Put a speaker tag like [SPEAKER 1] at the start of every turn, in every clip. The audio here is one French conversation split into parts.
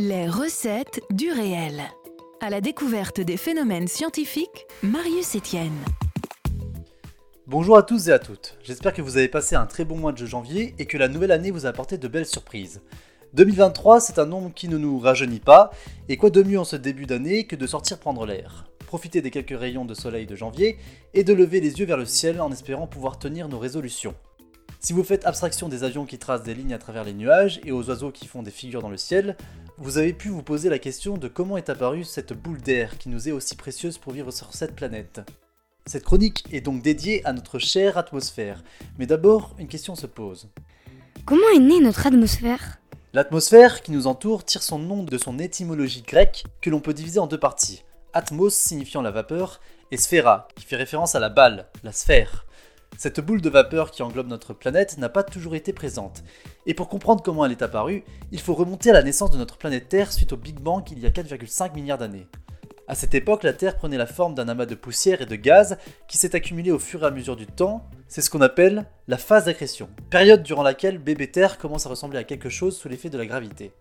[SPEAKER 1] Les recettes du réel. À la découverte des phénomènes scientifiques, Marius Etienne.
[SPEAKER 2] Bonjour à tous et à toutes. J'espère que vous avez passé un très bon mois de janvier et que la nouvelle année vous a apporté de belles surprises. 2023, c'est un nombre qui ne nous rajeunit pas, et quoi de mieux en ce début d'année que de sortir prendre l'air, profiter des quelques rayons de soleil de janvier et de lever les yeux vers le ciel en espérant pouvoir tenir nos résolutions. Si vous faites abstraction des avions qui tracent des lignes à travers les nuages et aux oiseaux qui font des figures dans le ciel, vous avez pu vous poser la question de comment est apparue cette boule d'air qui nous est aussi précieuse pour vivre sur cette planète. Cette chronique est donc dédiée à notre chère atmosphère, mais d'abord une question se pose.
[SPEAKER 3] Comment est née notre atmosphère?
[SPEAKER 2] L'atmosphère qui nous entoure tire son nom de son étymologie grecque que l'on peut diviser en deux parties. Atmos signifiant la vapeur et sphéra qui fait référence à la balle, la sphère. Cette boule de vapeur qui englobe notre planète n'a pas toujours été présente. Et pour comprendre comment elle est apparue, il faut remonter à la naissance de notre planète Terre suite au Big Bang il y a 4,5 milliards d'années. À cette époque, la Terre prenait la forme d'un amas de poussière et de gaz qui s'est accumulé au fur et à mesure du temps. C'est ce qu'on appelle la phase d'accrétion, période durant laquelle bébé Terre commence à ressembler à quelque chose sous l'effet de la gravité.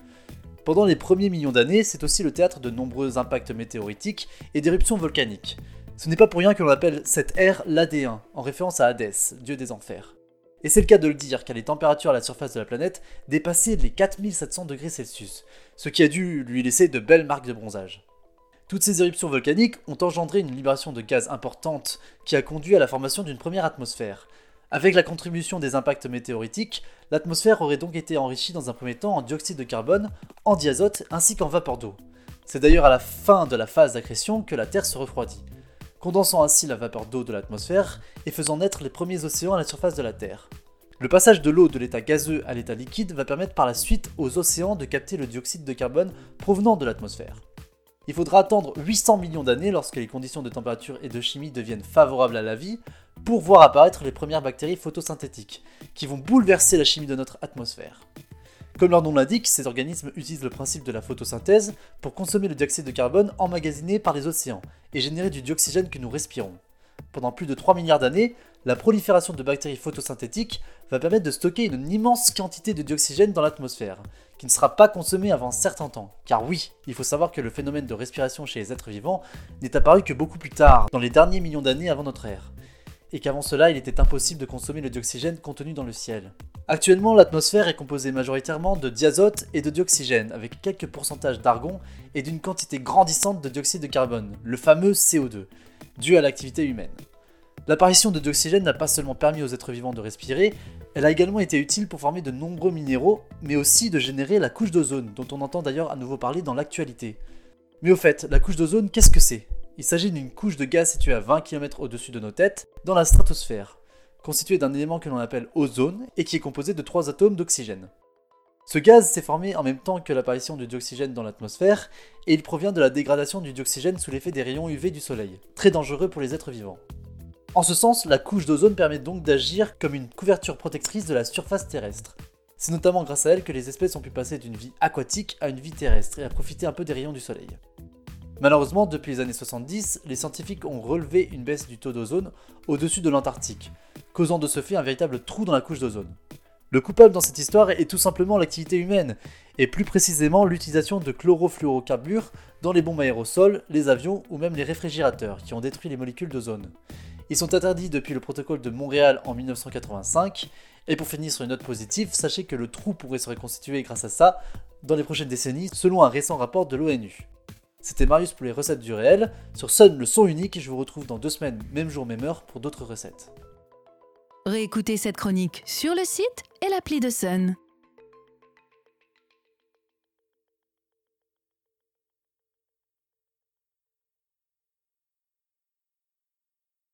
[SPEAKER 2] Pendant les premiers millions d'années, c'est aussi le théâtre de nombreux impacts météoritiques et d'éruptions volcaniques. Ce n'est pas pour rien que l'on appelle cette ère l'AD1, en référence à Hadès, dieu des enfers. Et c'est le cas de le dire, car les températures à la surface de la planète dépassaient les 4700 degrés Celsius, ce qui a dû lui laisser de belles marques de bronzage. Toutes ces éruptions volcaniques ont engendré une libération de gaz importante qui a conduit à la formation d'une première atmosphère. Avec la contribution des impacts météoritiques, l'atmosphère aurait donc été enrichie dans un premier temps en dioxyde de carbone, en diazote ainsi qu'en vapeur d'eau. C'est d'ailleurs à la fin de la phase d'accrétion que la Terre se refroidit condensant ainsi la vapeur d'eau de l'atmosphère et faisant naître les premiers océans à la surface de la Terre. Le passage de l'eau de l'état gazeux à l'état liquide va permettre par la suite aux océans de capter le dioxyde de carbone provenant de l'atmosphère. Il faudra attendre 800 millions d'années lorsque les conditions de température et de chimie deviennent favorables à la vie pour voir apparaître les premières bactéries photosynthétiques, qui vont bouleverser la chimie de notre atmosphère. Comme leur nom l'indique, ces organismes utilisent le principe de la photosynthèse pour consommer le dioxyde de carbone emmagasiné par les océans et générer du dioxygène que nous respirons. Pendant plus de 3 milliards d'années, la prolifération de bactéries photosynthétiques va permettre de stocker une immense quantité de dioxygène dans l'atmosphère, qui ne sera pas consommée avant un certain temps. Car oui, il faut savoir que le phénomène de respiration chez les êtres vivants n'est apparu que beaucoup plus tard, dans les derniers millions d'années avant notre ère, et qu'avant cela il était impossible de consommer le dioxygène contenu dans le ciel. Actuellement, l'atmosphère est composée majoritairement de diazote et de dioxygène, avec quelques pourcentages d'argon et d'une quantité grandissante de dioxyde de carbone, le fameux CO2, dû à l'activité humaine. L'apparition de dioxygène n'a pas seulement permis aux êtres vivants de respirer, elle a également été utile pour former de nombreux minéraux, mais aussi de générer la couche d'ozone, dont on entend d'ailleurs à nouveau parler dans l'actualité. Mais au fait, la couche d'ozone, qu'est-ce que c'est? Il s'agit d'une couche de gaz située à 20 km au-dessus de nos têtes, dans la stratosphère constitué d'un élément que l'on appelle ozone et qui est composé de trois atomes d'oxygène. Ce gaz s'est formé en même temps que l'apparition du dioxygène dans l'atmosphère et il provient de la dégradation du dioxygène sous l'effet des rayons UV du soleil, très dangereux pour les êtres vivants. En ce sens, la couche d'ozone permet donc d'agir comme une couverture protectrice de la surface terrestre. C'est notamment grâce à elle que les espèces ont pu passer d'une vie aquatique à une vie terrestre et à profiter un peu des rayons du soleil. Malheureusement, depuis les années 70, les scientifiques ont relevé une baisse du taux d'ozone au-dessus de l'Antarctique, causant de ce fait un véritable trou dans la couche d'ozone. Le coupable dans cette histoire est tout simplement l'activité humaine, et plus précisément l'utilisation de chlorofluorocarbures dans les bombes aérosols, les avions ou même les réfrigérateurs qui ont détruit les molécules d'ozone. Ils sont interdits depuis le protocole de Montréal en 1985, et pour finir sur une note positive, sachez que le trou pourrait se reconstituer grâce à ça dans les prochaines décennies selon un récent rapport de l'ONU. C'était Marius pour les recettes du réel. Sur Sun, le son unique, et je vous retrouve dans deux semaines, même jour, même heure, pour d'autres recettes.
[SPEAKER 1] Réécoutez cette chronique sur le site et l'appli de Sun.